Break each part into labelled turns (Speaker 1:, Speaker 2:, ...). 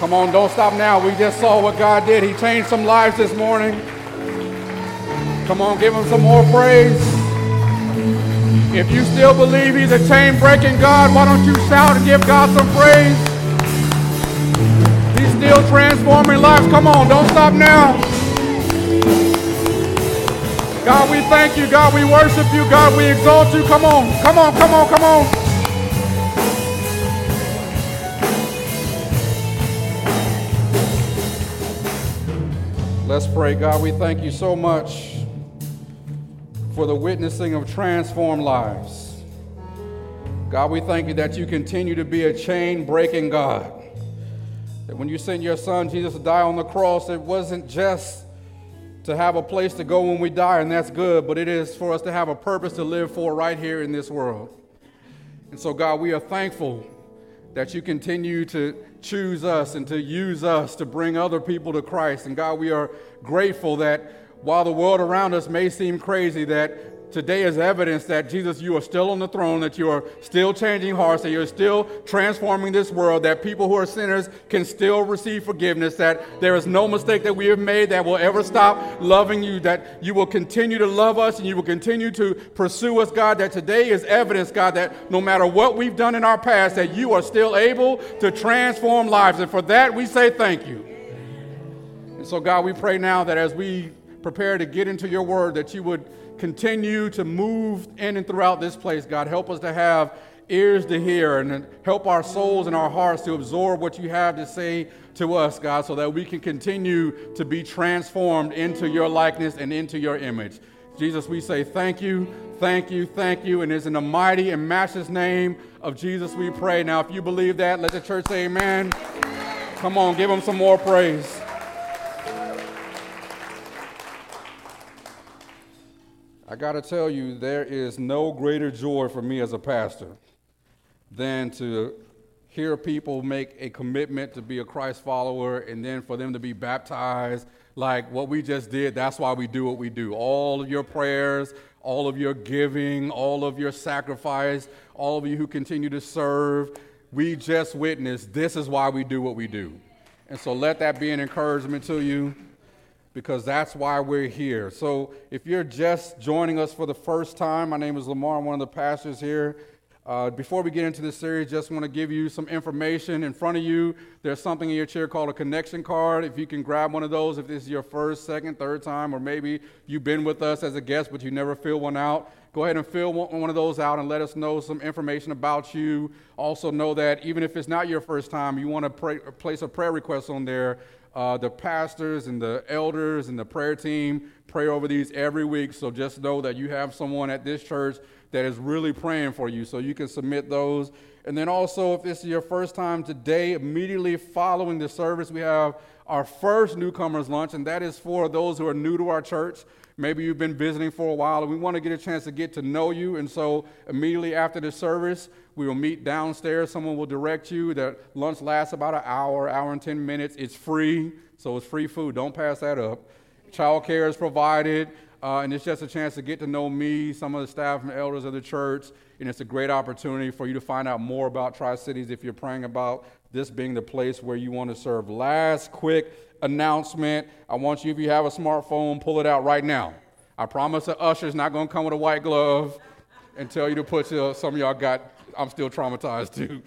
Speaker 1: Come on, don't stop now. We just saw what God did. He changed some lives this morning. Come on, give him some more praise. If you still believe he's a chain breaking God, why don't you shout and give God some praise? He's still transforming lives. Come on, don't stop now. God, we thank you. God, we worship you. God, we exalt you. Come on, come on, come on, come on. Let's pray. God, we thank you so much for the witnessing of transformed lives. God, we thank you that you continue to be a chain breaking God. That when you sent your son Jesus to die on the cross, it wasn't just to have a place to go when we die, and that's good, but it is for us to have a purpose to live for right here in this world. And so, God, we are thankful that you continue to choose us and to use us to bring other people to Christ. And God, we are grateful that while the world around us may seem crazy, that today is evidence that Jesus, you are still on the throne, that you are still changing hearts, that you're still transforming this world, that people who are sinners can still receive forgiveness, that there is no mistake that we have made that will ever stop loving you, that you will continue to love us and you will continue to pursue us, God, that today is evidence, God, that no matter what we've done in our past, that you are still able to transform lives. And for that, we say thank you. And so, God, we pray now that as we prepare to get into your word, that you would continue to move in and throughout this place, God. Help us to have ears to hear and help our souls and our hearts to absorb what you have to say to us, God, so that we can continue to be transformed into your likeness and into your image. Jesus, we say thank you, thank you, thank you. And it's in the mighty and matchless name of Jesus we pray. Now, if you believe that, let the church say amen. Come on, give him some more praise. I got to tell you, there is no greater joy for me as a pastor than to hear people make a commitment to be a Christ follower and then for them to be baptized. Like what we just did, that's why we do what we do. All of your prayers, all of your giving, all of your sacrifice, all of you who continue to serve, we just witnessed this is why we do what we do. And so let that be an encouragement to you because that's why we're here. So if you're just joining us for the first time, my name is Lamar. I'm one of the pastors here. Uh, before we get into this series, just want to give you some information. In front of you, there's something in your chair called a connection card. If you can grab one of those, if this is your first, second, third time, or maybe you've been with us as a guest but you never fill one out, go ahead and fill one of those out and let us know some information about you. Also, know that even if it's not your first time, you want to pray, place a prayer request on there uh, the pastors and the elders and the prayer team pray over these every week. So just know that you have someone at this church that is really praying for you. So you can submit those. And then also, if this is your first time today, immediately following the service, we have our first newcomers lunch, and that is for those who are new to our church. Maybe you've been visiting for a while, and we want to get a chance to get to know you. And so, immediately after the service, we will meet downstairs. Someone will direct you. The lunch lasts about an hour, hour and 10 minutes. It's free, so it's free food. Don't pass that up. Child care is provided, uh, and it's just a chance to get to know me, some of the staff and elders of the church, and it's a great opportunity for you to find out more about Tri Cities if you're praying about this being the place where you want to serve. Last quick announcement I want you, if you have a smartphone, pull it out right now. I promise the usher's not going to come with a white glove and tell you to put your, some of y'all got I'm still traumatized too.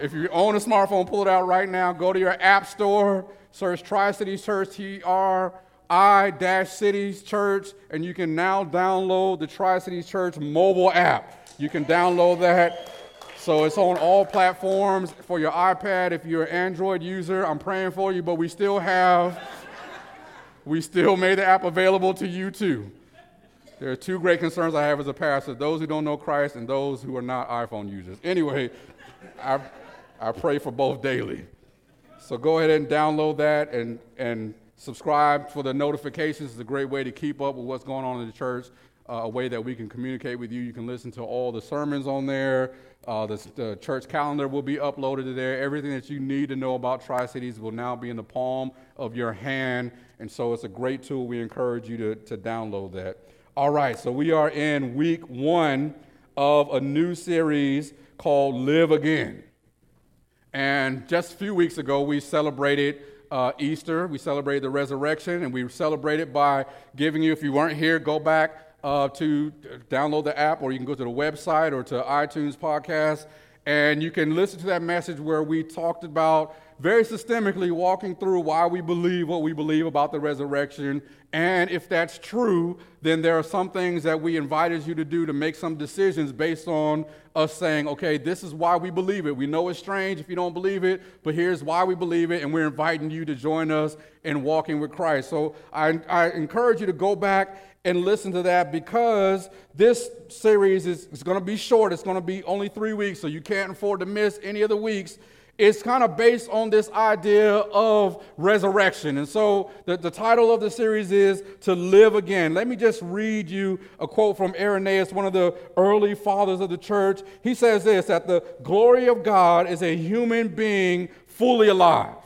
Speaker 1: if you own a smartphone, pull it out right now. Go to your app store, search Tri Cities Church, T R I dash Cities Church, and you can now download the Tri Cities Church mobile app. You can download that. So it's on all platforms for your iPad. If you're an Android user, I'm praying for you, but we still have, we still made the app available to you too. There are two great concerns I have as a pastor those who don't know Christ and those who are not iPhone users. Anyway, I, I pray for both daily. So go ahead and download that and, and subscribe for the notifications. It's a great way to keep up with what's going on in the church, uh, a way that we can communicate with you. You can listen to all the sermons on there. Uh, the, the, church calendar will be uploaded there. Everything that you need to know about Tri Cities will now be in the palm of your hand. And so it's a great tool. We encourage you to, to download that. All right, so we are in week one of a new series called Live Again. And just a few weeks ago, we celebrated uh, Easter. We celebrated the resurrection, and we celebrated by giving you, if you weren't here, go back uh, to download the app, or you can go to the website or to iTunes podcast, and you can listen to that message where we talked about very systemically walking through why we believe what we believe about the resurrection. And if that's true, then there are some things that we invited you to do to make some decisions based on us saying, okay, this is why we believe it. We know it's strange if you don't believe it, but here's why we believe it, and we're inviting you to join us in walking with Christ. So I, I encourage you to go back and listen to that because this series is, is going to be short. It's going to be only three weeks, so you can't afford to miss any of the weeks it's kind of based on this idea of resurrection. And so the, the title of the series is To Live Again. Let me just read you a quote from Irenaeus, one of the early fathers of the church. He says this that the glory of God is a human being fully alive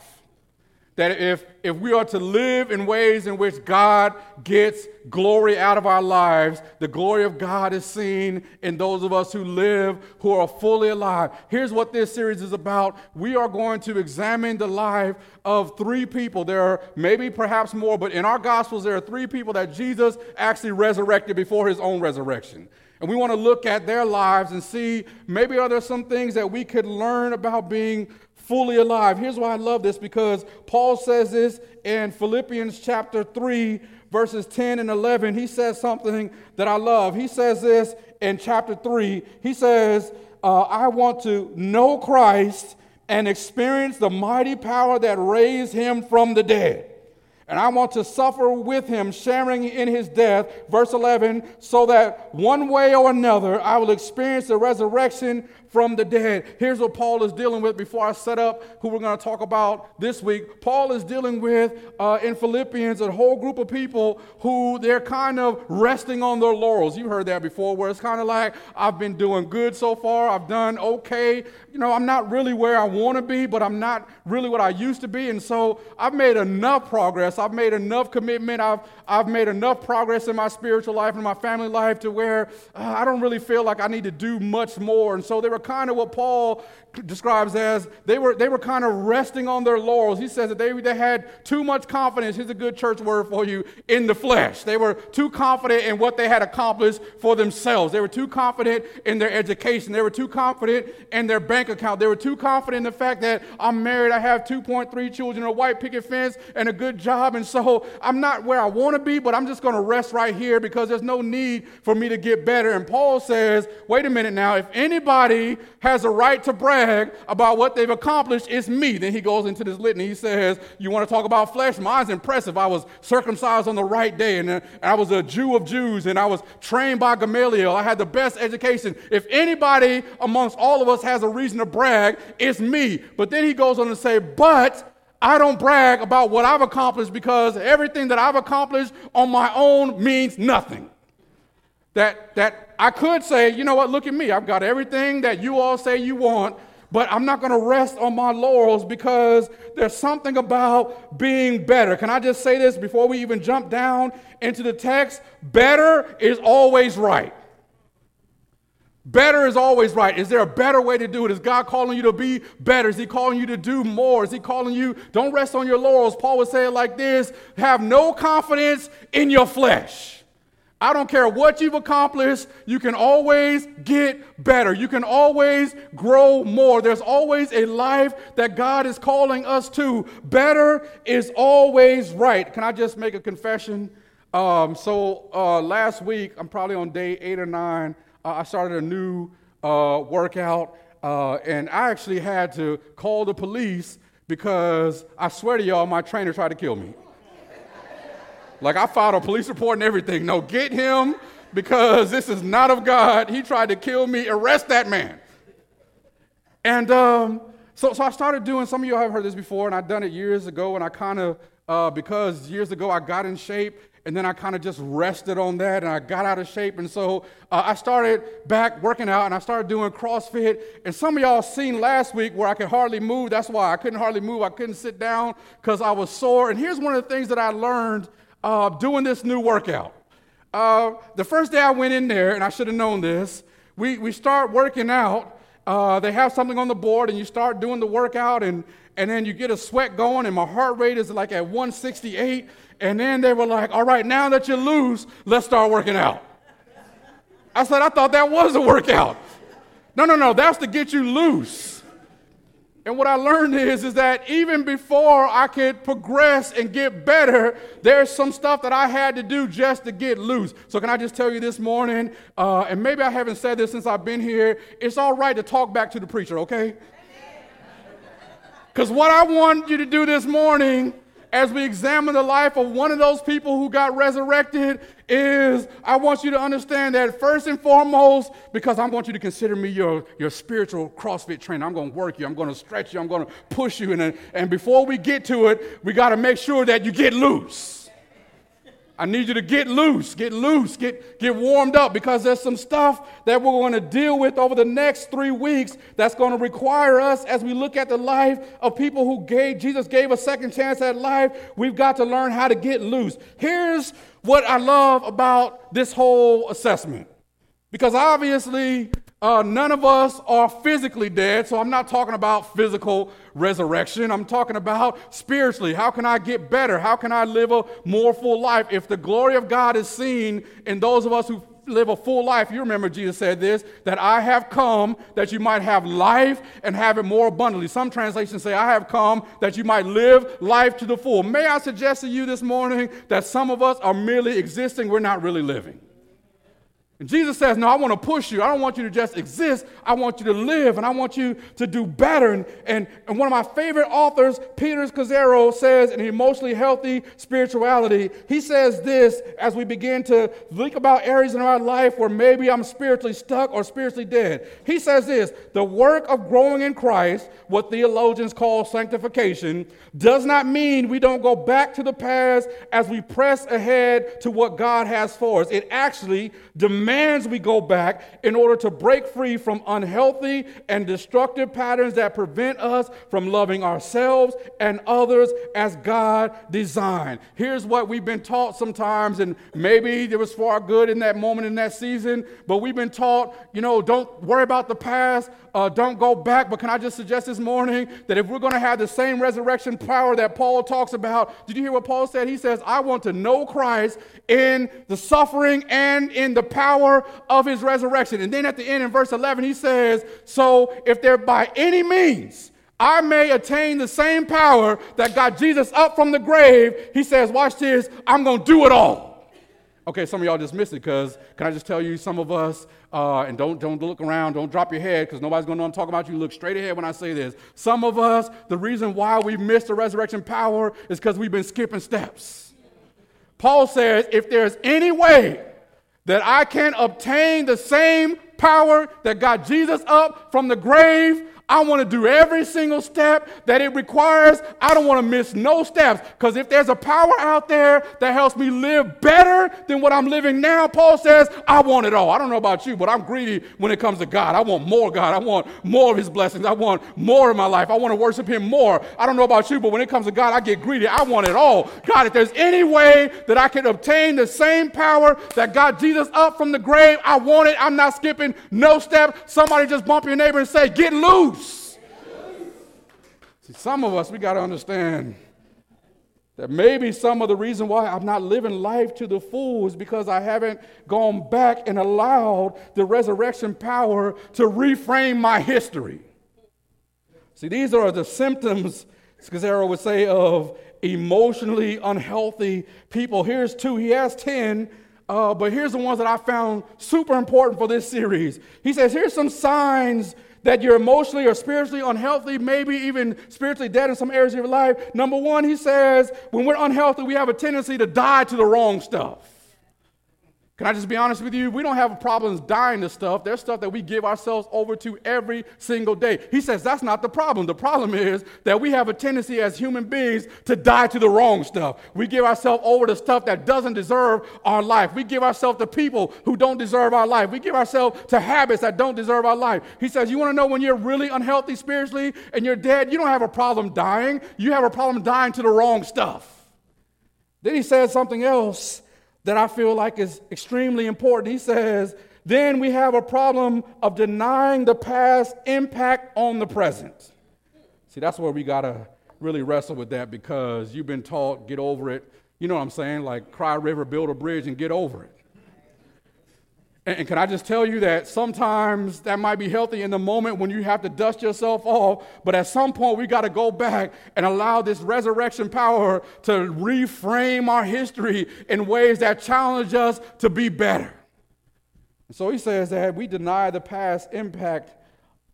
Speaker 1: that if, if we are to live in ways in which God gets glory out of our lives, the glory of God is seen in those of us who live, who are fully alive. Here's what this series is about. We are going to examine the life of three people. There are maybe perhaps more, but in our Gospels, there are three people that Jesus actually resurrected before his own resurrection. And we want to look at their lives and see maybe are there some things that we could learn about being fully alive. Here's why I love this because Paul says this in Philippians chapter 3, verses 10 and 11. He says something that I love. He says this in chapter 3. He says, uh, I want to know Christ and experience the mighty power that raised him from the dead. And I want to suffer with him, sharing in his death. Verse 11, so that one way or another I will experience the resurrection from the dead. Here's what Paul is dealing with before I set up who we're going to talk about this week. Paul is dealing with uh, in Philippians a whole group of people who they're kind of resting on their laurels. You heard that before, where it's kind of like, I've been doing good so far, I've done okay. You know, I'm not really where I want to be, but I'm not really what I used to be. And so I've made enough progress, I've made enough commitment, I've, I've made enough progress in my spiritual life and my family life to where uh, I don't really feel like I need to do much more. And so they were kind of what Paul describes as they were, they were kind of resting on their laurels. He says that they, they had too much confidence. Here's a good church word for you in the flesh. They were too confident in what they had accomplished for themselves. They were too confident in their education. They were too confident in their bank account. They were too confident in the fact that I'm married, I have 2.3 children, a white picket fence, and a good job. And so I'm not where I want to be, but I'm just going to rest right here because there's no need for me to get better. And Paul says, wait a minute now, if anybody has a right to brag about what they've accomplished, it's me. Then he goes into this litany. He says, You want to talk about flesh? Mine's impressive. I was circumcised on the right day, and, uh, I was a Jew of Jews, and I was trained by Gamaliel. I had the best education. If anybody amongst all of us has a reason to brag, it's me. But then he goes on to say, But I don't brag about what I've accomplished because everything that I've accomplished on my own means nothing. That, that I could say, you know what, look at me. I've got everything that you all say you want, but I'm not going to rest on my laurels because there's something about being better. Can I just say this before we even jump down into the text? Better is always right. Better is always right. Is there a better way to do it? Is God calling you to be better? Is He calling you to do more? Is He calling you, don't rest on your laurels? Paul would say it like this have no confidence in your flesh. I don't care what you've accomplished, you can always get better. You can always grow more. There's always a life that God is calling us to. Better is always right. Can I just make a confession? Um, so uh, last week, I'm probably on day eight or nine, uh, I started a new uh, workout, uh, and I actually had to call the police because I swear to y'all, my trainer tried to kill me. Like I filed a police report and everything. No, get him because this is not of God. He tried to kill me. Arrest that man. And um, so, so I started doing, some of you have heard this before, and I've done it years ago, and I kind of, uh, because years ago I got in shape, and then I kind of just rested on that, and I got out of shape, and so uh, I started back working out, and I started doing CrossFit, and some of y'all seen last week where I could hardly move. That's why I couldn't hardly move. I couldn't sit down because I was sore. And here's one of the things that I learned uh, doing this new workout. Uh, the first day I went in there, and I should have known this, we, we start working out, uh, they have something on the board and you start doing the workout and, and then you get a sweat going and my heart rate is like at 168. And then they were like, all right, now that you lose, let's start working out. I said, I thought that was a workout. No, no, no, that's to get you loose. And what I learned is, is that even before I could progress and get better, there's some stuff that I had to do just to get loose. So, can I just tell you this morning, uh, and maybe I haven't said this since I've been here, it's all right to talk back to the preacher, okay? Because what I want you to do this morning as we examine the life of one of those people who got resurrected is I want you to understand that first and foremost, because I want you to consider me your, your spiritual CrossFit trainer. I'm going to work you, I'm going to stretch you, I'm going to push you. And, and before we get to it, we got to make sure that you get loose. I need you to get loose, get loose, get, get warmed up because there's some stuff that we're going to deal with over the next three weeks that's going to require us as we look at the life of people who gave, Jesus gave a second chance at life. We've got to learn how to get loose. Here's what I love about this whole assessment because obviously uh, none of us are physically dead, so I'm not talking about physical resurrection. I'm talking about spiritually. How can I get better? How can I live a more full life? If the glory of God is seen in those of us who live a full life, you remember Jesus said this that I have come that you might have life and have it more abundantly. Some translations say, I have come that you might live life to the full. May I suggest to you this morning that some of us are merely existing, we're not really living. And Jesus says, No, I want to push you. I don't want you to just exist. I want you to live and I want you to do better. And, and, and one of my favorite authors, Peter Scazzero, says in Emotionally Healthy Spirituality, he says this as we begin to think about areas in our life where maybe I'm spiritually stuck or spiritually dead. He says this the work of growing in Christ, what theologians call sanctification, does not mean we don't go back to the past as we press ahead to what God has for us. It actually demands demands we go back in order to break free from unhealthy and destructive patterns that prevent us from loving ourselves and others as God designed. Here's what we've been taught sometimes, and maybe it was our good in that moment in that season, but we've been taught, you know, don't worry about the past, uh, don't go back. But can I just suggest this morning that if we're going to have the same resurrection power that Paul talks about, did you hear what Paul said? He says, I want to know Christ in the suffering and in the power power of his resurrection. And then at the end in verse 11, he says, So if there by any means I may attain the same power that got Jesus up from the grave, he says, Watch this, I'm going to do it all. Okay, some of y'all just missed it because can I just tell you, some of us, uh, and don't, don't look around, don't drop your head because nobody's going to know I'm talking about you. Look straight ahead when I say this. Some of us, the reason why we missed the resurrection power is because we've been skipping steps. Paul says, if there's any way that I can obtain the same power that got Jesus up from the grave I want to do every single step that it requires. I don't want to miss no steps because if there's a power out there that helps me live better than what I'm living now, Paul says, I want it all. I don't know about you, but I'm greedy when it comes to God. I want more God. I want more of His blessings. I want more in my life. I want to worship Him more. I don't know about you, but when it comes to God, I get greedy. I want it all. God, if there's any way that I can obtain the same power that got Jesus up from the grave, I want it. I'm not skipping no step. Somebody just bump your neighbor and say, Get loose. See, some of us, we got to understand that maybe some of the reason why I'm not living life to the full is because I haven't gone back and allowed the resurrection power to reframe my history. See, these are the symptoms, Scazzero would say, of emotionally unhealthy people. Here's two, he has 10. Uh, but here's the ones that I found super important for this series. He says, Here's some signs that you're emotionally or spiritually unhealthy, maybe even spiritually dead in some areas of your life. Number one, he says, when we're unhealthy, we have a tendency to die to the wrong stuff. Can I just be honest with you? We don't have problems dying to stuff. There's stuff that we give ourselves over to every single day. He says that's not the problem. The problem is that we have a tendency as human beings to die to the wrong stuff. We give ourselves over to stuff that doesn't deserve our life. We give ourselves to people who don't deserve our life. We give ourselves to habits that don't deserve our life. He says, You want to know when you're really unhealthy spiritually and you're dead? You don't have a problem dying. You have a problem dying to the wrong stuff. Then he says something else that I feel like is extremely important. He says, then we have a problem of denying the past impact on the present. See, that's where we got to really wrestle with that because you've been taught, get over it. You know what I'm saying? Like, cry river, build a bridge, and get over it. And can I just tell you that sometimes that might be healthy in the moment when you have to dust yourself off, but at some point we got to go back and allow this resurrection power to reframe our history in ways that challenge us to be better. So he says that we deny the past impact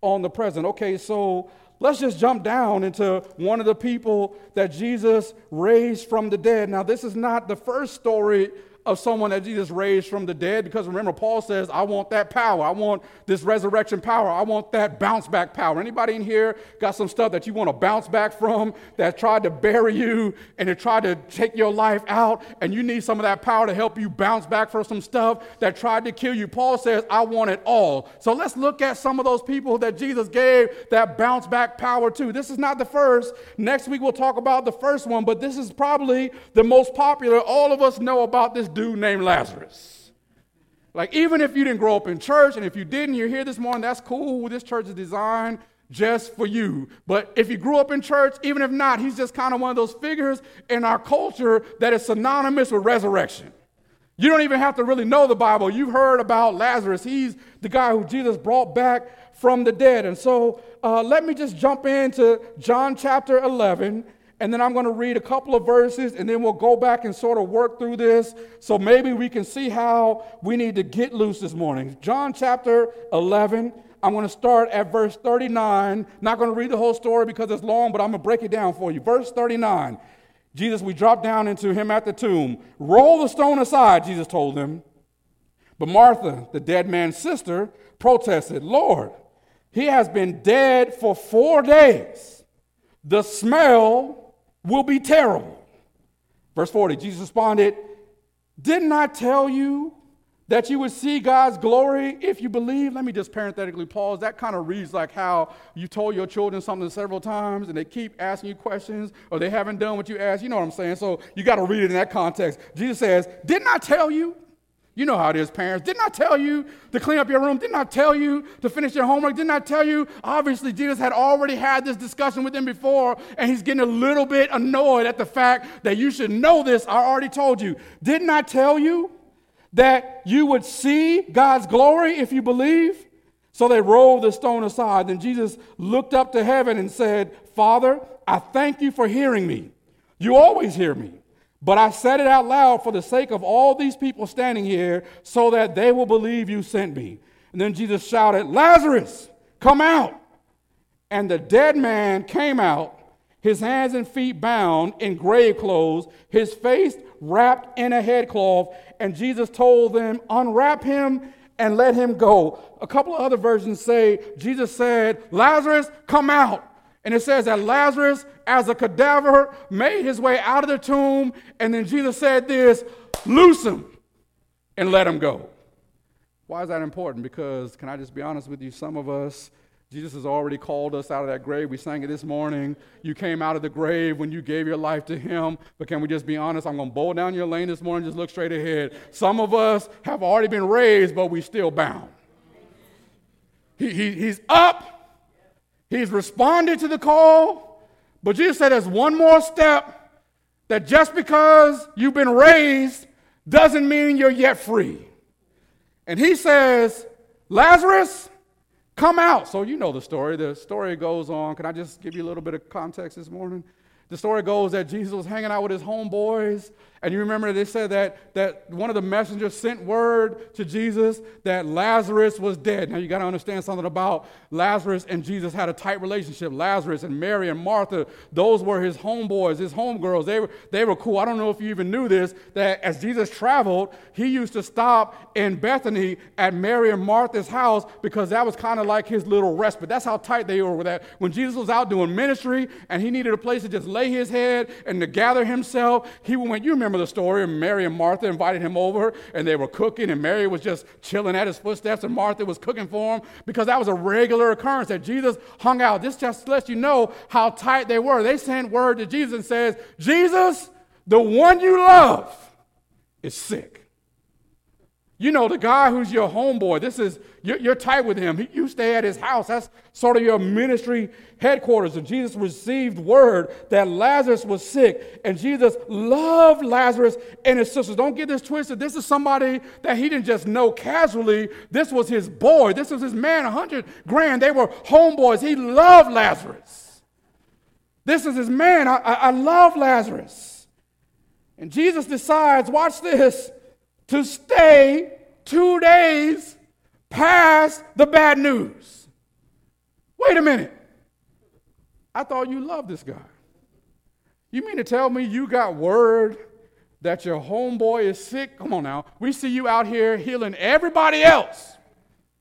Speaker 1: on the present. Okay, so let's just jump down into one of the people that Jesus raised from the dead. Now, this is not the first story of someone that Jesus raised from the dead because remember Paul says I want that power. I want this resurrection power. I want that bounce back power. Anybody in here got some stuff that you want to bounce back from that tried to bury you and it tried to take your life out and you need some of that power to help you bounce back from some stuff that tried to kill you. Paul says I want it all. So let's look at some of those people that Jesus gave that bounce back power to. This is not the first. Next week we'll talk about the first one, but this is probably the most popular. All of us know about this dude named Lazarus. Like, even if you didn't grow up in church, and if you didn't, you're here this morning, that's cool. This church is designed just for you. But if you grew up in church, even if not, he's just kind of one of those figures in our culture that is synonymous with resurrection. You don't even have to really know the Bible. You've heard about Lazarus. He's the guy who Jesus brought back from the dead. And so uh, let me just jump into John chapter 11 and then I'm going to read a couple of verses, and then we'll go back and sort of work through this. So maybe we can see how we need to get loose this morning. John chapter 11. I'm going to start at verse 39. Not going to read the whole story because it's long, but I'm going to break it down for you. Verse 39. Jesus, we drop down into him at the tomb. Roll the stone aside, Jesus told them. But Martha, the dead man's sister, protested, Lord, he has been dead for four days. The smell will be terrible. Verse 40, Jesus responded, Didn't I tell you that you would see God's glory if you believe? Let me just parenthetically pause. That kind of reads like how you told your children something several times and they keep asking you questions or they haven't done what you asked. You know what I'm saying? So you got to read it in that context. Jesus says, Didn't I tell you? You know how it is, parents. Didn't I tell you to clean up your room? Didn't I tell you to finish your homework? Didn't I tell you? Obviously, Jesus had already had this discussion with them before, and he's getting a little bit annoyed at the fact that you should know this. I already told you. Didn't I tell you that you would see God's glory if you believe? So they rolled the stone aside. Then Jesus looked up to heaven and said, Father, I thank you for hearing me. You always hear me. But I said it out loud for the sake of all these people standing here so that they will believe you sent me. And then Jesus shouted, Lazarus, come out. And the dead man came out, his hands and feet bound in grave clothes, his face wrapped in a headcloth. And Jesus told them, Unwrap him and let him go. A couple of other versions say, Jesus said, Lazarus, come out. And it says that Lazarus, as a cadaver, made his way out of the tomb. And then Jesus said this loose him and let him go. Why is that important? Because, can I just be honest with you? Some of us, Jesus has already called us out of that grave. We sang it this morning. You came out of the grave when you gave your life to Him. But can we just be honest? I'm going to bowl down your lane this morning, just look straight ahead. Some of us have already been raised, but we're still bound. He, he, he's up He's responded to the call, but Jesus said there's one more step that just because you've been raised doesn't mean you're yet free. And he says, Lazarus, come out. So you know the story. The story goes on. Can I just give you a little bit of context this morning? The story goes that Jesus was hanging out with his homeboys and you remember they said that, that one of the messengers sent word to Jesus that Lazarus was dead. Now you got to understand something about Lazarus and Jesus had a tight relationship. Lazarus and Mary and Martha, those were his homeboys, his homegirls. They were, they were cool. I don't know if you even knew this, that as Jesus traveled, he used to stop in Bethany at Mary and Martha's house because that was kind of like his little respite. That's how tight they were with that. When Jesus was out doing ministry and he needed a place to just lay his head and to gather himself, he went, you remember remember the story. Mary and Martha invited him over, and they were cooking, and Mary was just chilling at his footsteps, and Martha was cooking for him because that was a regular occurrence that Jesus hung out. This just lets you know how tight they were. They sent word to Jesus and says, Jesus, the one you love, is sick. You know, the guy who's your homeboy, this is, you're, you're tight with him. You stay at his house. That's sort of your ministry headquarters. And Jesus received word that Lazarus was sick. And Jesus loved Lazarus and his sisters. Don't get this twisted. This is somebody that he didn't just know casually. This was his boy. This was his man, 100 grand. They were homeboys. He loved Lazarus. This is his man. I, I, I love Lazarus. And Jesus decides, watch this to stay two days past the bad news. Wait a minute. I thought you loved this guy. You mean to tell me you got word that your homeboy is sick? Come on now. We see you out here healing everybody else.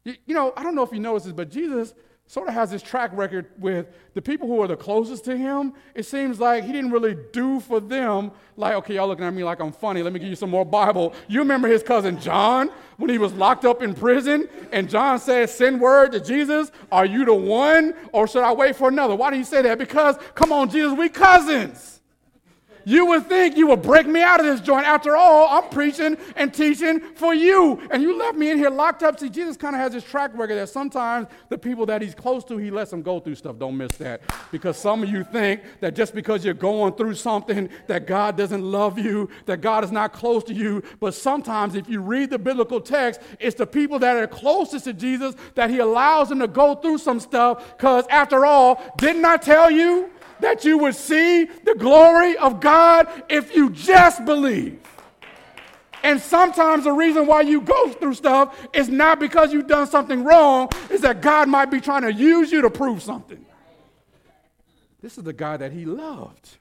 Speaker 1: You, you know, I don't know if you noticed this, but Jesus sort of has this track record with the people who are the closest to him. It seems like he didn't really do for them, like, okay, y'all looking at me like I'm funny. Let me give you some more Bible. You remember his cousin John when he was locked up in prison? And John said, Send word to Jesus, are you the one or should I wait for another? Why did he say that? Because, come on, Jesus, we cousins. You would think you would break me out of this joint. After all, I'm preaching and teaching for you. And you left me in here locked up. See, Jesus kind of has this track record that sometimes the people that he's close to, he lets them go through stuff. Don't miss that. Because some of you think that just because you're going through something, that God doesn't love you, that God is not close to you. But sometimes, if you read the biblical text, it's the people that are closest to Jesus that he allows them to go through some stuff. Because after all, didn't I tell you? That you would see the glory of God if you just believe. And sometimes the reason why you go through stuff is not because you've done something wrong, is that God might be trying to use you to prove something. This is the guy that he loved.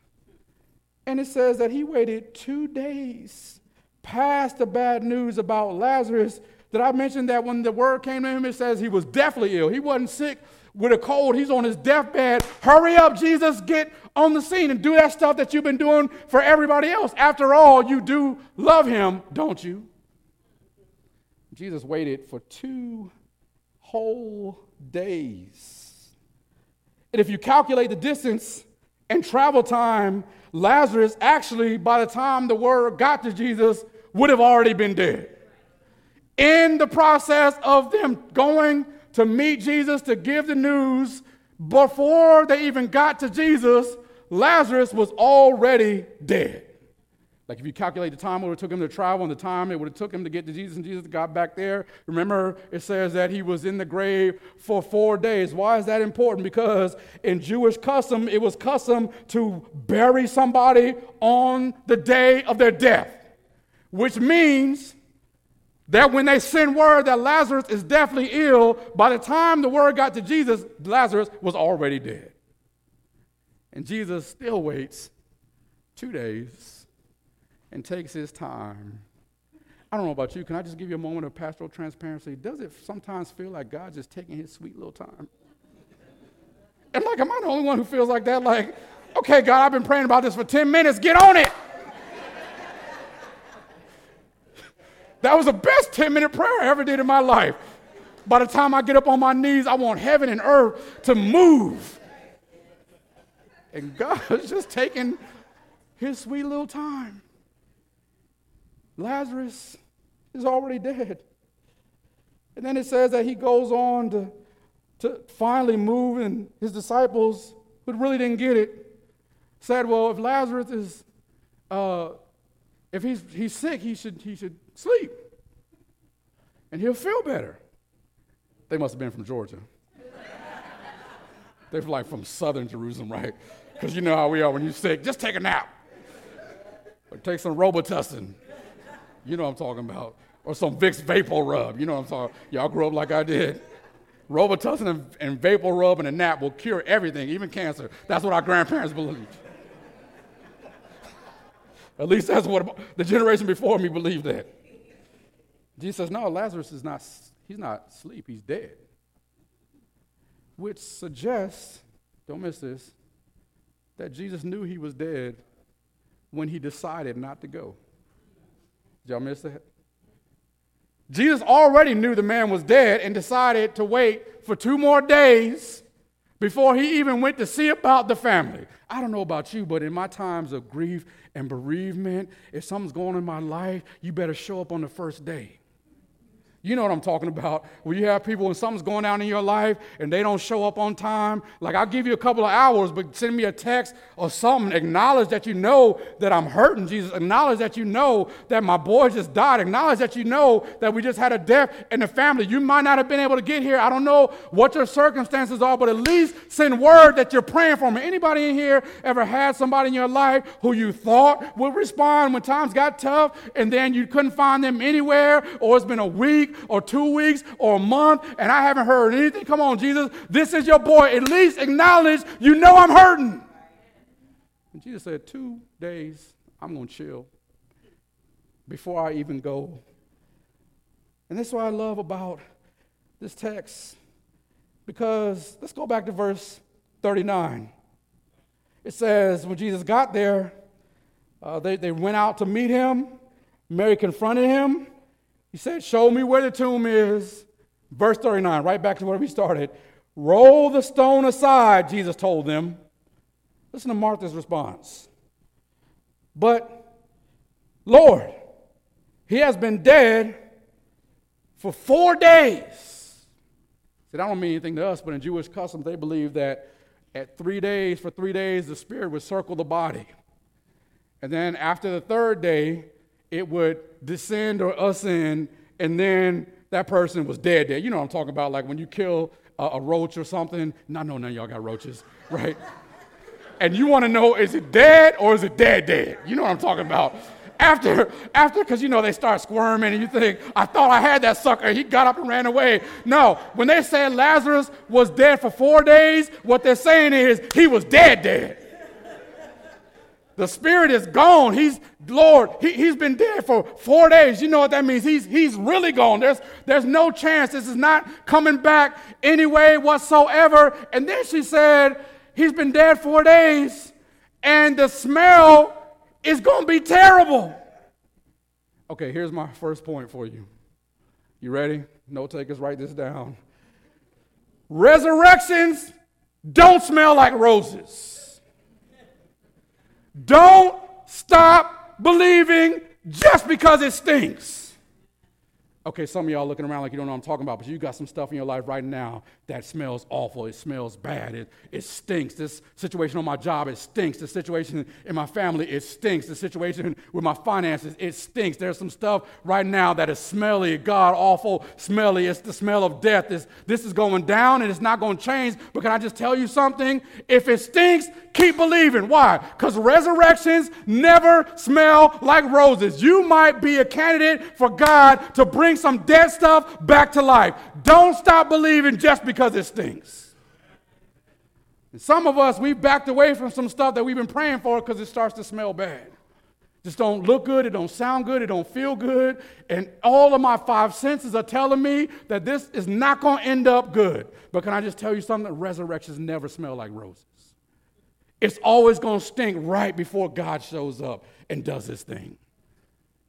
Speaker 1: And it says that he waited two days past the bad news about Lazarus. Did I mention that when the word came to him, it says he was deathly ill? He wasn't sick with a cold. He's on his deathbed. Hurry up, Jesus, get on the scene and do that stuff that you've been doing for everybody else. After all, you do love him, don't you? Jesus waited for two whole days. And if you calculate the distance and travel time, Lazarus actually, by the time the word got to Jesus, would have already been dead. In the process of them going to meet Jesus, to give the news, before they even got to Jesus, Lazarus was already dead. Like if you calculate the time it would have took him to travel and the time it would have took him to get to Jesus and Jesus got back there, remember it says that he was in the grave for four days. Why is that important? Because in Jewish custom, it was custom to bury somebody on the day of their death, which means that when they send word that Lazarus is deathly ill, by the time the word got to Jesus, Lazarus was already dead. And Jesus still waits two days and takes his time. I don't know about you. Can I just give you a moment of pastoral transparency? Does it sometimes feel like God's just taking his sweet little time? And like, am I the only one who feels like that? Like, okay, God, I've been praying about this for 10 minutes. Get on it. That was the best 10 minute prayer I ever did in my life. By the time I get up on my knees, I want heaven and earth to move. And God is just taking his sweet little time. Lazarus is already dead. And then it says that he goes on to, to finally move, and his disciples, who really didn't get it, said, Well, if Lazarus is, uh, if he's, he's sick, he should, he should Sleep. And he'll feel better. They must have been from Georgia. They're like from southern Jerusalem, right? Because you know how we are when you're sick. Just take a nap. Or take some Robitussin. You know what I'm talking about. Or some Vicks Vapor Rub. You know what I'm talking Y'all grew up like I did. Robitussin and, and Vapor Rub and a nap will cure everything, even cancer. That's what our grandparents believed. At least that's what the generation before me believed that. Jesus says, No, Lazarus is not, he's not asleep, he's dead. Which suggests, don't miss this, that Jesus knew he was dead when he decided not to go. Did y'all miss that? Jesus already knew the man was dead and decided to wait for two more days before he even went to see about the family. I don't know about you, but in my times of grief and bereavement, if something's going on in my life, you better show up on the first day. You know what I'm talking about. When you have people when something's going down in your life and they don't show up on time, like I'll give you a couple of hours, but send me a text or something. Acknowledge that you know that I'm hurting, Jesus. Acknowledge that you know that my boy just died. Acknowledge that you know that we just had a death in the family. You might not have been able to get here. I don't know what your circumstances are, but at least send word that you're praying for me. Anybody in here ever had somebody in your life who you thought would respond when times got tough and then you couldn't find them anywhere, or it's been a week? Or two weeks or a month and I haven't heard anything. Come on, Jesus. This is your boy. At least acknowledge you know I'm hurting. And Jesus said, Two days, I'm going to chill before I even go. And that's what I love about this text. Because let's go back to verse 39. It says, when Jesus got there, uh, they, they went out to meet him. Mary confronted him. He said, Show me where the tomb is. Verse 39, right back to where we started. Roll the stone aside, Jesus told them. Listen to Martha's response. But, Lord, he has been dead for four days. Said, I don't mean anything to us, but in Jewish customs, they believe that at three days, for three days, the spirit would circle the body. And then after the third day, it would descend or ascend, and then that person was dead dead. You know what I'm talking about, like when you kill a, a roach or something. No, no, none of y'all got roaches, right? and you want to know is it dead or is it dead dead? You know what I'm talking about. After, after, because you know they start squirming and you think, I thought I had that sucker. He got up and ran away. No, when they said Lazarus was dead for four days, what they're saying is he was dead dead. The spirit is gone. He's, Lord, he, he's been dead for four days. You know what that means? He's, he's really gone. There's, there's no chance. This is not coming back anyway whatsoever. And then she said, He's been dead four days, and the smell is going to be terrible. Okay, here's my first point for you. You ready? Note takers, write this down. Resurrections don't smell like roses. Don't stop believing just because it stinks. Okay, some of y'all looking around like you don't know what I'm talking about, but you got some stuff in your life right now that smells awful. It smells bad. It, it stinks. This situation on my job, it stinks. The situation in my family, it stinks. The situation with my finances, it stinks. There's some stuff right now that is smelly, God awful, smelly. It's the smell of death. This, this is going down and it's not going to change. But can I just tell you something? If it stinks, keep believing. Why? Because resurrections never smell like roses. You might be a candidate for God to bring some dead stuff back to life. Don't stop believing just because it stinks. And some of us, we've backed away from some stuff that we've been praying for because it starts to smell bad. Just don't look good, it don't sound good, it don't feel good. And all of my five senses are telling me that this is not going to end up good. But can I just tell you something? Resurrections never smell like roses. It's always going to stink right before God shows up and does his thing.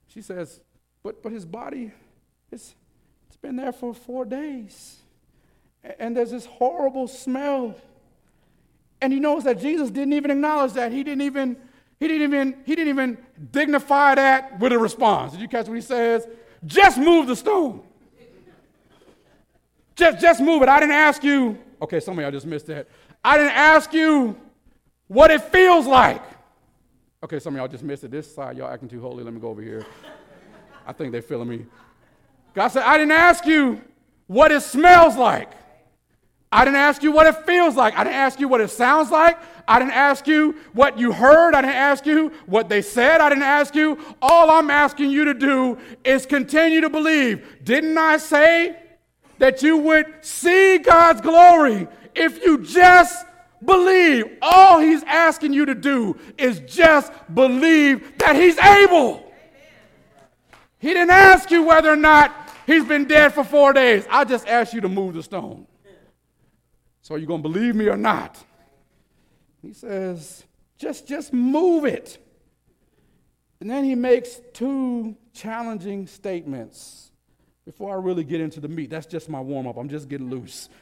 Speaker 1: She says, but, but his body, it's, it's been there for four days. And there's this horrible smell. And he knows that Jesus didn't even acknowledge that. He didn't even, he didn't even, he didn't even dignify that with a response. Did you catch what he says? Just move the stone. Just, just move it. I didn't ask you. Okay, some of y'all just missed that. I didn't ask you what it feels like. Okay, some of y'all just missed it. This side, y'all acting too holy. Let me go over here. I think they're feeling me. God said, I didn't ask you what it smells like. I didn't ask you what it feels like. I didn't ask you what it sounds like. I didn't ask you what you heard. I didn't ask you what they said. I didn't ask you. All I'm asking you to do is continue to believe. Didn't I say that you would see God's glory if you just believe. All he's asking you to do is just believe that he's able. He didn't ask you whether or not he's been dead for four days. I just asked you to move the stone. So are you going to believe me or not? He says, just, just move it. And then he makes two challenging statements before I really get into the meat. That's just my warm up. I'm just getting loose.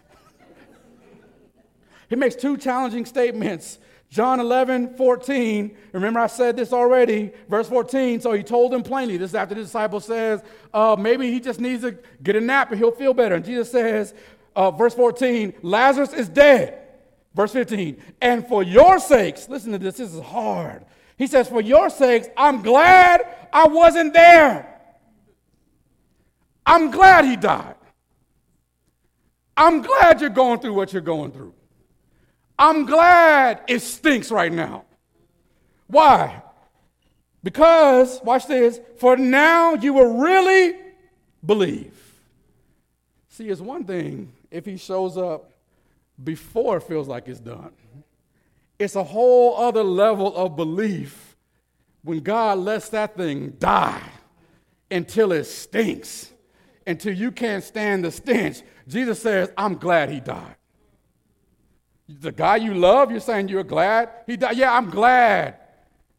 Speaker 1: He makes two challenging statements John 11, 14. Remember, I said this already, verse 14. So he told them plainly. This is after the disciple says, uh, maybe he just needs to get a nap and he'll feel better. And Jesus says, uh, verse 14, Lazarus is dead. Verse 15, and for your sakes, listen to this, this is hard. He says, For your sakes, I'm glad I wasn't there. I'm glad he died. I'm glad you're going through what you're going through. I'm glad it stinks right now. Why? Because, watch this, for now you will really believe. See, it's one thing if he shows up before it feels like it's done, it's a whole other level of belief when God lets that thing die until it stinks, until you can't stand the stench. Jesus says, I'm glad he died. The guy you love, you're saying you're glad he died? Yeah, I'm glad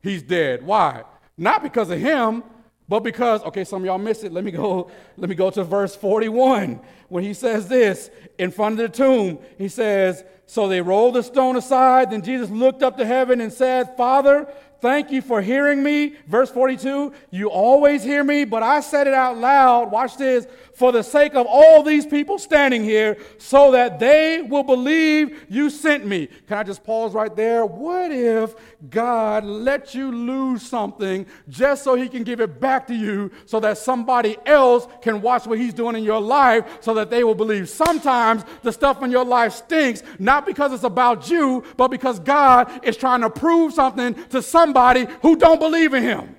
Speaker 1: he's dead. Why? Not because of him, but because, okay, some of y'all missed it. Let me go, let me go to verse 41 when he says this in front of the tomb. He says, So they rolled the stone aside. Then Jesus looked up to heaven and said, Father, Thank you for hearing me. Verse 42, you always hear me, but I said it out loud. Watch this. For the sake of all these people standing here, so that they will believe you sent me. Can I just pause right there? What if God let you lose something just so he can give it back to you so that somebody else can watch what he's doing in your life so that they will believe? Sometimes the stuff in your life stinks, not because it's about you, but because God is trying to prove something to somebody somebody who don't believe in him.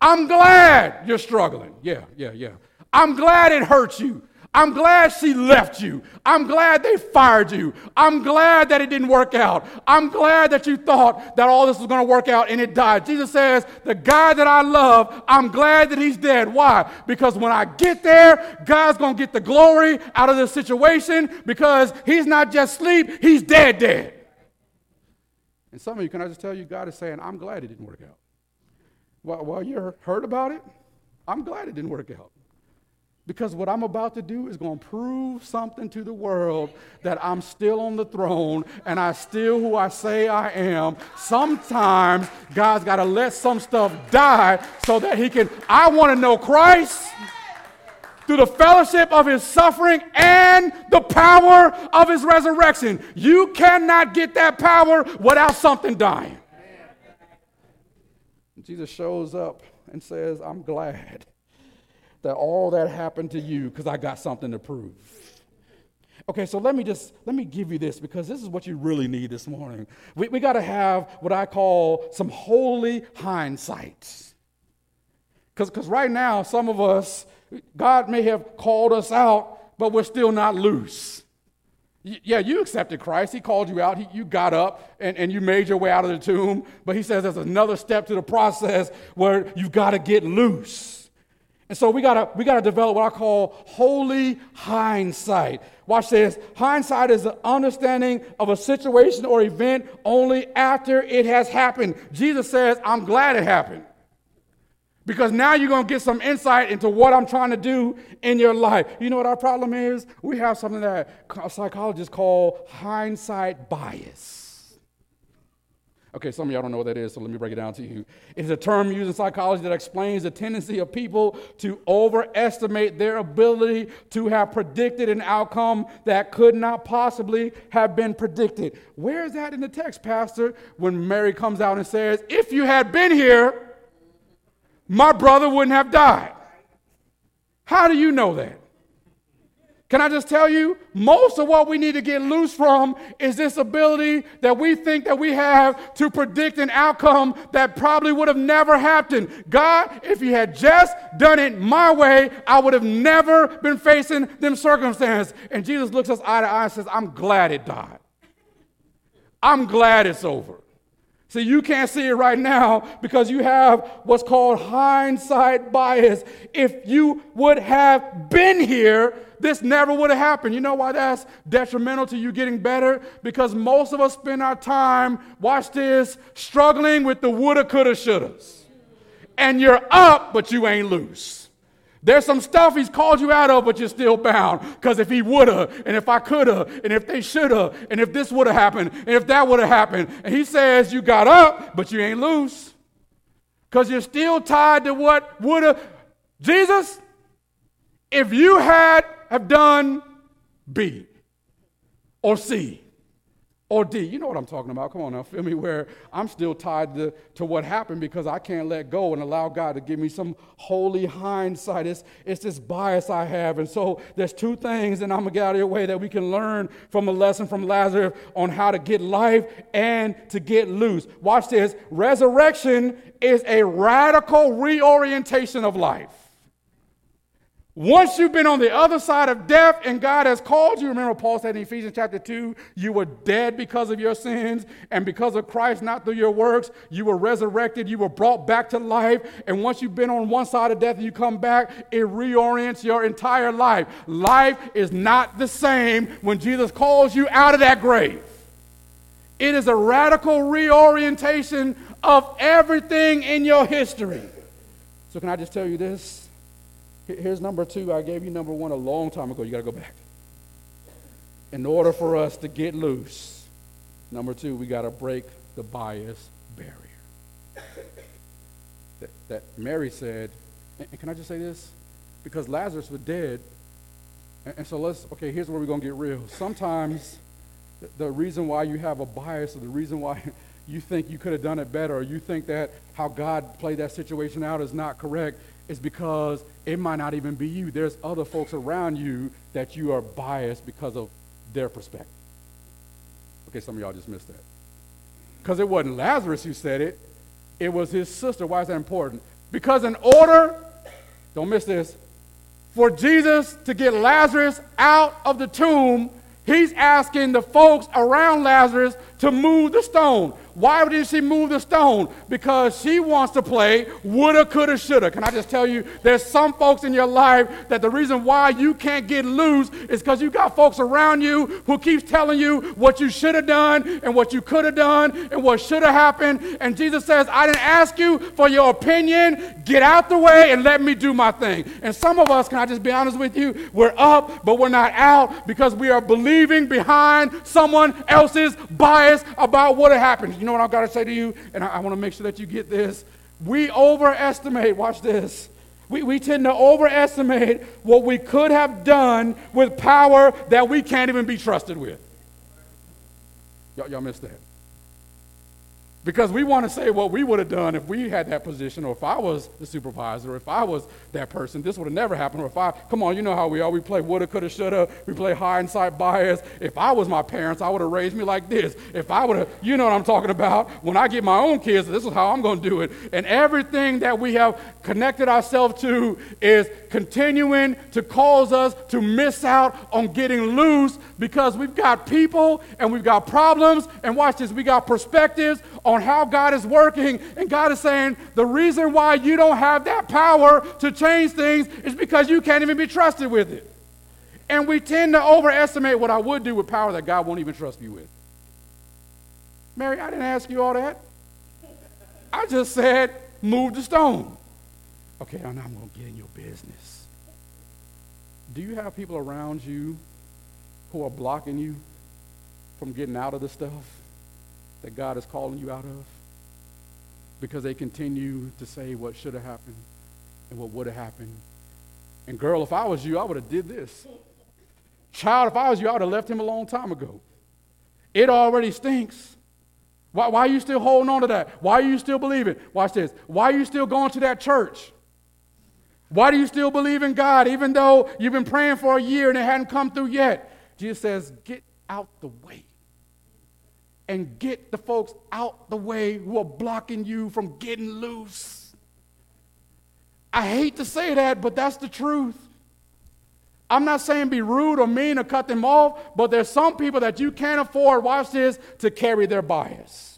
Speaker 1: I'm glad you're struggling. Yeah, yeah, yeah. I'm glad it hurt you. I'm glad she left you. I'm glad they fired you. I'm glad that it didn't work out. I'm glad that you thought that all this was going to work out and it died. Jesus says, The guy that I love, I'm glad that he's dead. Why? Because when I get there, God's going to get the glory out of this situation because he's not just asleep, he's dead, dead. And some of you, can I just tell you, God is saying, I'm glad it didn't work out. While, while you're hurt about it, I'm glad it didn't work out. Because what I'm about to do is going to prove something to the world that I'm still on the throne and I still who I say I am. Sometimes God's got to let some stuff die so that He can. I want to know Christ through the fellowship of his suffering and the power of his resurrection. You cannot get that power without something dying. Jesus shows up and says, I'm glad that all that happened to you because I got something to prove. Okay, so let me just let me give you this because this is what you really need this morning. We, we got to have what I call some holy hindsight. Because right now, some of us, God may have called us out, but we're still not loose. Yeah, you accepted Christ. He called you out. He, you got up and, and you made your way out of the tomb. But he says there's another step to the process where you've got to get loose. And so we gotta we gotta develop what I call holy hindsight. Watch this. Hindsight is the understanding of a situation or event only after it has happened. Jesus says, I'm glad it happened. Because now you're going to get some insight into what I'm trying to do in your life. You know what our problem is? We have something that psychologists call hindsight bias. Okay, some of y'all don't know what that is, so let me break it down to you. It is a term used in psychology that explains the tendency of people to overestimate their ability to have predicted an outcome that could not possibly have been predicted. Where is that in the text, Pastor? When Mary comes out and says, If you had been here, my brother wouldn't have died. How do you know that? Can I just tell you, most of what we need to get loose from is this ability that we think that we have to predict an outcome that probably would have never happened. God, if you had just done it my way, I would have never been facing them circumstances. And Jesus looks us eye to eye and says, I'm glad it died. I'm glad it's over. See, you can't see it right now because you have what's called hindsight bias. If you would have been here, this never would have happened. You know why that's detrimental to you getting better? Because most of us spend our time, watch this, struggling with the woulda, coulda, shouldas. And you're up, but you ain't loose. There's some stuff he's called you out of, but you're still bound. Because if he woulda, and if I coulda, and if they shoulda, and if this woulda happened, and if that woulda happened. And he says you got up, but you ain't loose. Because you're still tied to what woulda. Jesus, if you had have done B or C, or D, you know what I'm talking about. Come on now, feel me? Where I'm still tied to, to what happened because I can't let go and allow God to give me some holy hindsight. It's, it's this bias I have. And so there's two things, and I'm going to get out of your way, that we can learn from a lesson from Lazarus on how to get life and to get loose. Watch this. Resurrection is a radical reorientation of life. Once you've been on the other side of death and God has called you, remember Paul said in Ephesians chapter 2, you were dead because of your sins, and because of Christ, not through your works, you were resurrected, you were brought back to life. And once you've been on one side of death and you come back, it reorients your entire life. Life is not the same when Jesus calls you out of that grave. It is a radical reorientation of everything in your history. So, can I just tell you this? Here's number two. I gave you number one a long time ago. You got to go back. In order for us to get loose, number two, we got to break the bias barrier. that, that Mary said, and can I just say this? Because Lazarus was dead. And, and so let's, okay, here's where we're going to get real. Sometimes the, the reason why you have a bias or the reason why you think you could have done it better or you think that how God played that situation out is not correct is because it might not even be you. There's other folks around you that you are biased because of their perspective. Okay, some of y'all just missed that. Because it wasn't Lazarus who said it, it was his sister. Why is that important? Because in order, don't miss this, for Jesus to get Lazarus out of the tomb, he's asking the folks around Lazarus to move the stone. Why did she move the stone? Because she wants to play woulda, coulda, shoulda. Can I just tell you, there's some folks in your life that the reason why you can't get loose is because you got folks around you who keeps telling you what you should have done and what you could have done and what should have happened. And Jesus says, I didn't ask you for your opinion. Get out the way and let me do my thing. And some of us, can I just be honest with you, we're up, but we're not out because we are believing behind someone else's bias about what happened you know what I've got to say to you? And I, I want to make sure that you get this. We overestimate, watch this. We, we tend to overestimate what we could have done with power that we can't even be trusted with. Y'all, y'all missed that. Because we want to say what we would have done if we had that position, or if I was the supervisor, or if I was that person, this would have never happened. Or if I, come on, you know how we are. We play woulda, coulda, shoulda. We play hindsight bias. If I was my parents, I would have raised me like this. If I would have, you know what I'm talking about. When I get my own kids, this is how I'm going to do it. And everything that we have connected ourselves to is continuing to cause us to miss out on getting loose because we've got people and we've got problems. And watch this, we got perspectives on how God is working. And God is saying the reason why you don't have that power to change things is because you can't even be trusted with it. And we tend to overestimate what I would do with power that God won't even trust me with. Mary, I didn't ask you all that. I just said, move the stone. Okay, I'm going to get in your business. Do you have people around you who are blocking you from getting out of the stuff? that God is calling you out of because they continue to say what should have happened and what would have happened. And girl, if I was you, I would have did this. Child, if I was you, I would have left him a long time ago. It already stinks. Why, why are you still holding on to that? Why are you still believing? Watch this. Why are you still going to that church? Why do you still believe in God even though you've been praying for a year and it hadn't come through yet? Jesus says, get out the way and get the folks out the way who are blocking you from getting loose. I hate to say that, but that's the truth. I'm not saying be rude or mean or cut them off, but there's some people that you can't afford, watch this, to carry their bias.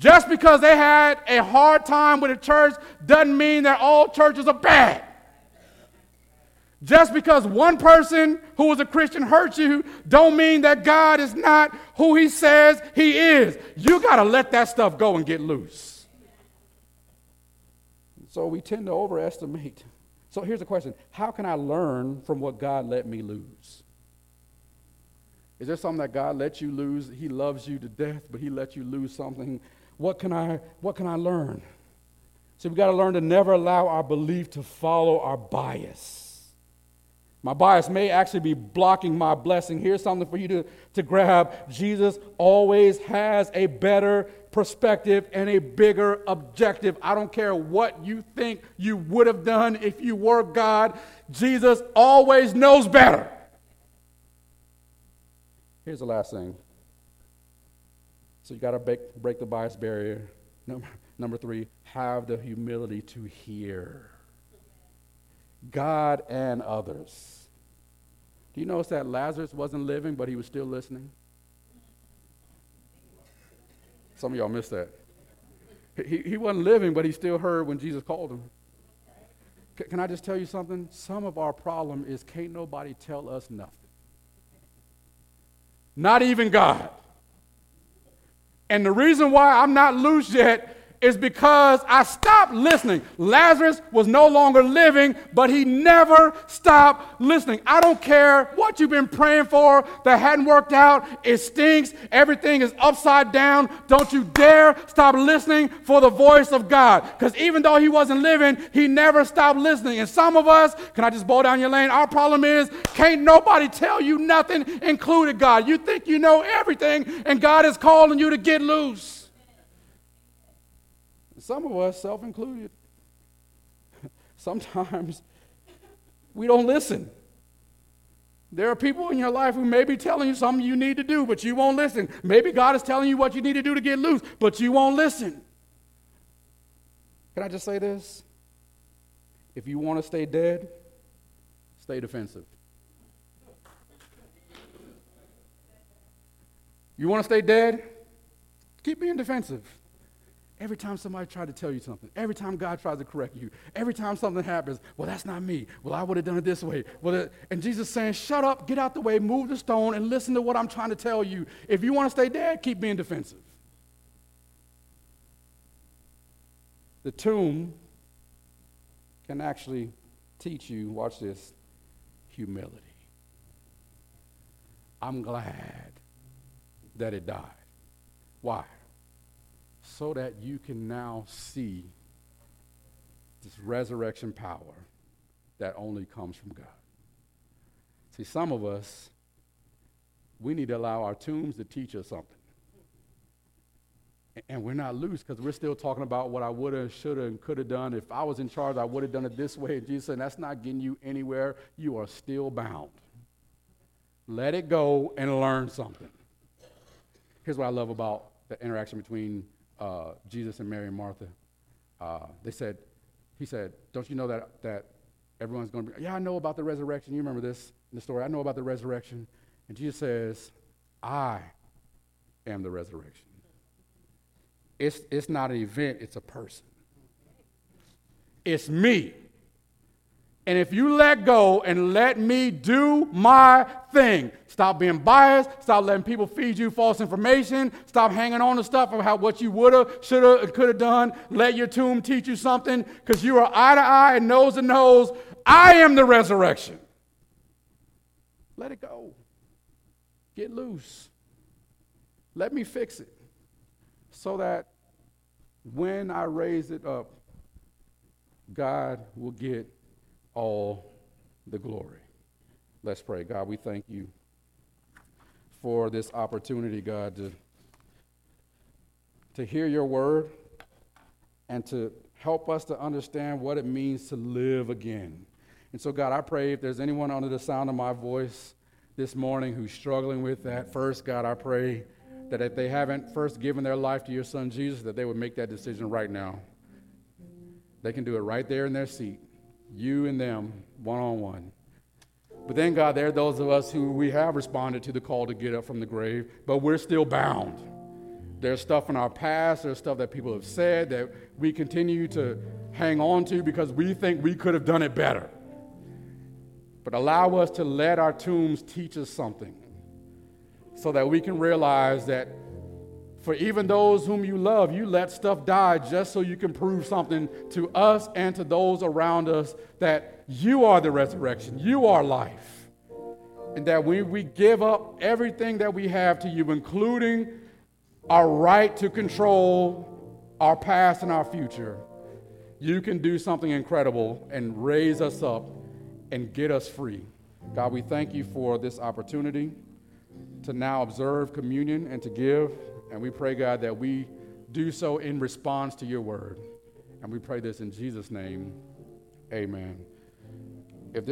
Speaker 1: Just because they had a hard time with a church doesn't mean that all churches are bad. Just because one person who was a Christian hurt you, don't mean that God is not who he says he is. You got to let that stuff go and get loose. So we tend to overestimate. So here's the question How can I learn from what God let me lose? Is there something that God let you lose? He loves you to death, but He let you lose something. What can I, what can I learn? So we've got to learn to never allow our belief to follow our bias. My bias may actually be blocking my blessing. Here's something for you to, to grab. Jesus always has a better perspective and a bigger objective. I don't care what you think you would have done if you were God, Jesus always knows better. Here's the last thing. So you got to break, break the bias barrier. Number, number three, have the humility to hear. God and others. Do you notice that Lazarus wasn't living, but he was still listening? Some of y'all missed that. He, he wasn't living, but he still heard when Jesus called him. C- can I just tell you something? Some of our problem is can't nobody tell us nothing. Not even God. And the reason why I'm not loose yet is because I stopped listening. Lazarus was no longer living, but he never stopped listening. I don't care what you've been praying for that hadn't worked out. It stinks. Everything is upside down. Don't you dare stop listening for the voice of God. Because even though he wasn't living, he never stopped listening. And some of us, can I just bow down your lane? Our problem is can't nobody tell you nothing, including God. You think you know everything, and God is calling you to get loose. Some of us, self included, sometimes we don't listen. There are people in your life who may be telling you something you need to do, but you won't listen. Maybe God is telling you what you need to do to get loose, but you won't listen. Can I just say this? If you want to stay dead, stay defensive. You want to stay dead? Keep being defensive. Every time somebody tried to tell you something, every time God tries to correct you, every time something happens, well, that's not me. Well, I would have done it this way. Well, it, and Jesus saying, shut up, get out the way, move the stone, and listen to what I'm trying to tell you. If you want to stay dead, keep being defensive. The tomb can actually teach you, watch this, humility. I'm glad that it died. Why? So that you can now see this resurrection power that only comes from God. See, some of us, we need to allow our tombs to teach us something. And we're not loose because we're still talking about what I would have, should have, and could have done. If I was in charge, I would have done it this way. And Jesus said, that's not getting you anywhere. You are still bound. Let it go and learn something. Here's what I love about the interaction between uh, Jesus and Mary and Martha, uh, they said, he said, don't you know that, that everyone's going to be, yeah, I know about the resurrection. You remember this in the story. I know about the resurrection. And Jesus says, I am the resurrection. It's, it's not an event, it's a person. It's me. And if you let go and let me do my thing, stop being biased, stop letting people feed you false information, stop hanging on to stuff of how what you would have, should have, could have done. Let your tomb teach you something because you are eye to eye and nose to nose. I am the resurrection. Let it go. Get loose. Let me fix it so that when I raise it up, God will get all the glory. Let's pray. God, we thank you for this opportunity, God, to, to hear your word and to help us to understand what it means to live again. And so, God, I pray if there's anyone under the sound of my voice this morning who's struggling with that, first, God, I pray that if they haven't first given their life to your son Jesus, that they would make that decision right now. They can do it right there in their seat you and them, one on one. But then, God, there are those of us who we have responded to the call to get up from the grave, but we're still bound. There's stuff in our past, there's stuff that people have said that we continue to hang on to because we think we could have done it better. But allow us to let our tombs teach us something so that we can realize that For even those whom you love, you let stuff die just so you can prove something to us and to those around us that you are the resurrection, you are life. And that when we give up everything that we have to you, including our right to control our past and our future, you can do something incredible and raise us up and get us free. God, we thank you for this opportunity to now observe communion and to give. And we pray, God, that we do so in response to your word. And we pray this in Jesus' name. Amen. If this